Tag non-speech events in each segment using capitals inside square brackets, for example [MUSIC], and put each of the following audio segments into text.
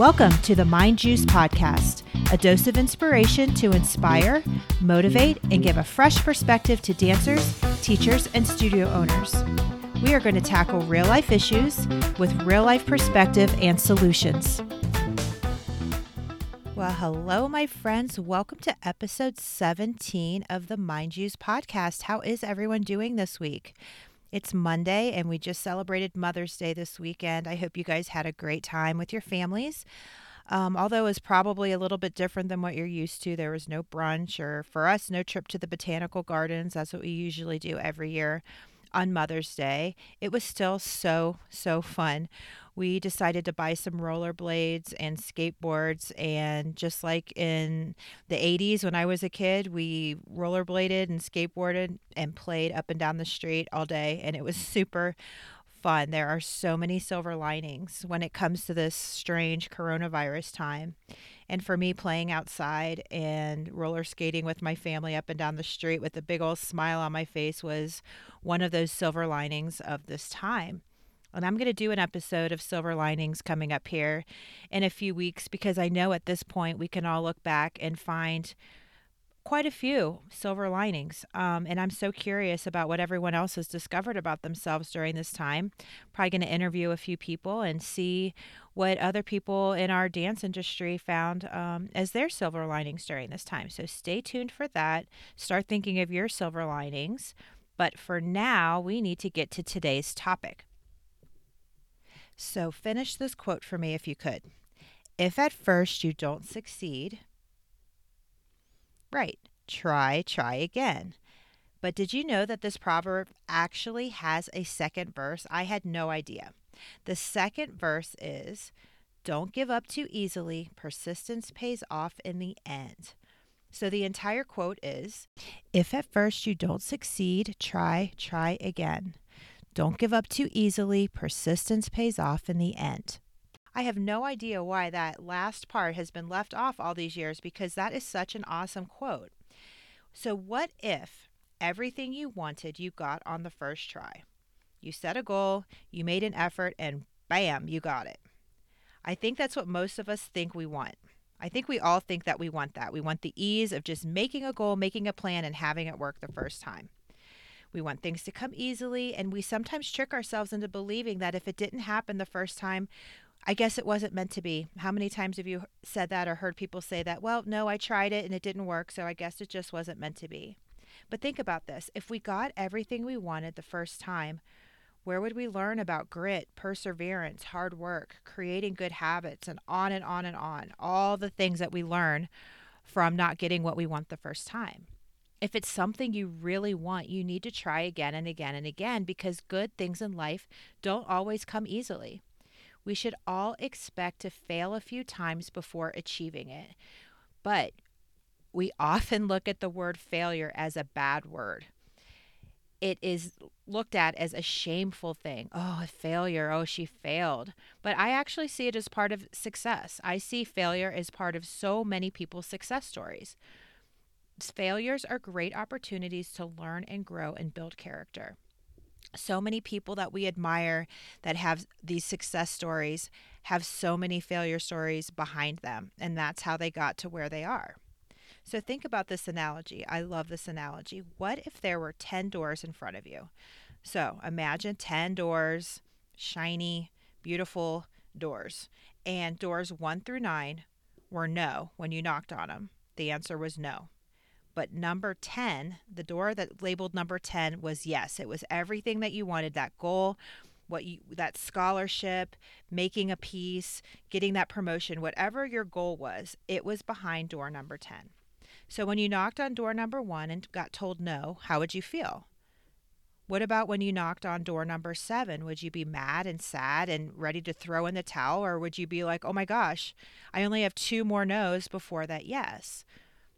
Welcome to the Mind Juice Podcast, a dose of inspiration to inspire, motivate, and give a fresh perspective to dancers, teachers, and studio owners. We are going to tackle real life issues with real life perspective and solutions. Well, hello, my friends. Welcome to episode 17 of the Mind Juice Podcast. How is everyone doing this week? It's Monday, and we just celebrated Mother's Day this weekend. I hope you guys had a great time with your families. Um, although it's probably a little bit different than what you're used to. There was no brunch, or for us, no trip to the botanical gardens. That's what we usually do every year on Mother's Day. It was still so, so fun. We decided to buy some rollerblades and skateboards. And just like in the 80s when I was a kid, we rollerbladed and skateboarded and played up and down the street all day. And it was [LAUGHS] super fun. There are so many silver linings when it comes to this strange coronavirus time. And for me, playing outside and roller skating with my family up and down the street with a big old smile on my face was one of those silver linings of this time. And I'm going to do an episode of Silver Linings coming up here in a few weeks because I know at this point we can all look back and find quite a few silver linings. Um, and I'm so curious about what everyone else has discovered about themselves during this time. Probably going to interview a few people and see what other people in our dance industry found um, as their silver linings during this time. So stay tuned for that. Start thinking of your silver linings. But for now, we need to get to today's topic. So finish this quote for me if you could. If at first you don't succeed, Right. Try, try again. But did you know that this proverb actually has a second verse? I had no idea. The second verse is Don't give up too easily. Persistence pays off in the end. So the entire quote is If at first you don't succeed, try, try again. Don't give up too easily. Persistence pays off in the end. I have no idea why that last part has been left off all these years because that is such an awesome quote. So, what if everything you wanted you got on the first try? You set a goal, you made an effort, and bam, you got it. I think that's what most of us think we want. I think we all think that we want that. We want the ease of just making a goal, making a plan, and having it work the first time. We want things to come easily, and we sometimes trick ourselves into believing that if it didn't happen the first time, I guess it wasn't meant to be. How many times have you said that or heard people say that? Well, no, I tried it and it didn't work, so I guess it just wasn't meant to be. But think about this if we got everything we wanted the first time, where would we learn about grit, perseverance, hard work, creating good habits, and on and on and on? All the things that we learn from not getting what we want the first time. If it's something you really want, you need to try again and again and again because good things in life don't always come easily. We should all expect to fail a few times before achieving it. But we often look at the word failure as a bad word. It is looked at as a shameful thing. Oh, a failure. Oh, she failed. But I actually see it as part of success. I see failure as part of so many people's success stories. Failures are great opportunities to learn and grow and build character. So many people that we admire that have these success stories have so many failure stories behind them and that's how they got to where they are. So think about this analogy. I love this analogy. What if there were 10 doors in front of you? So imagine 10 doors shiny beautiful doors and doors 1 through 9 were no when you knocked on them the answer was no but number 10, the door that labeled number 10 was yes. It was everything that you wanted that goal, what you that scholarship, making a piece, getting that promotion, whatever your goal was, it was behind door number 10. So when you knocked on door number 1 and got told no, how would you feel? What about when you knocked on door number seven? Would you be mad and sad and ready to throw in the towel? Or would you be like, oh my gosh, I only have two more no's before that yes?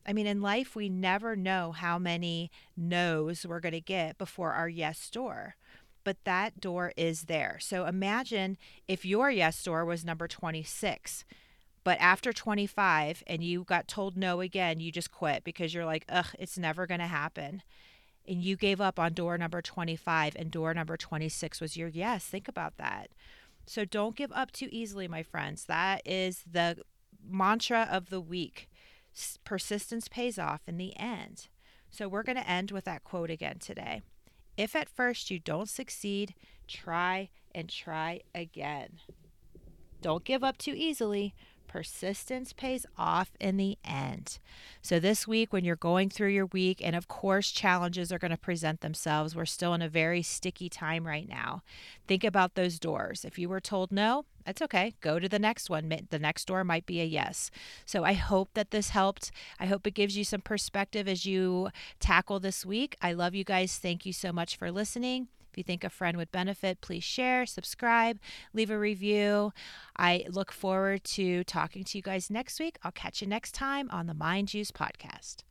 I mean, in life, we never know how many no's we're going to get before our yes door, but that door is there. So imagine if your yes door was number 26, but after 25 and you got told no again, you just quit because you're like, ugh, it's never going to happen. And you gave up on door number 25 and door number 26 was your yes. Think about that. So don't give up too easily, my friends. That is the mantra of the week. Persistence pays off in the end. So we're going to end with that quote again today. If at first you don't succeed, try and try again. Don't give up too easily. Persistence pays off in the end. So, this week, when you're going through your week, and of course, challenges are going to present themselves, we're still in a very sticky time right now. Think about those doors. If you were told no, that's okay. Go to the next one. The next door might be a yes. So, I hope that this helped. I hope it gives you some perspective as you tackle this week. I love you guys. Thank you so much for listening. If you think a friend would benefit, please share, subscribe, leave a review. I look forward to talking to you guys next week. I'll catch you next time on the Mind Juice podcast.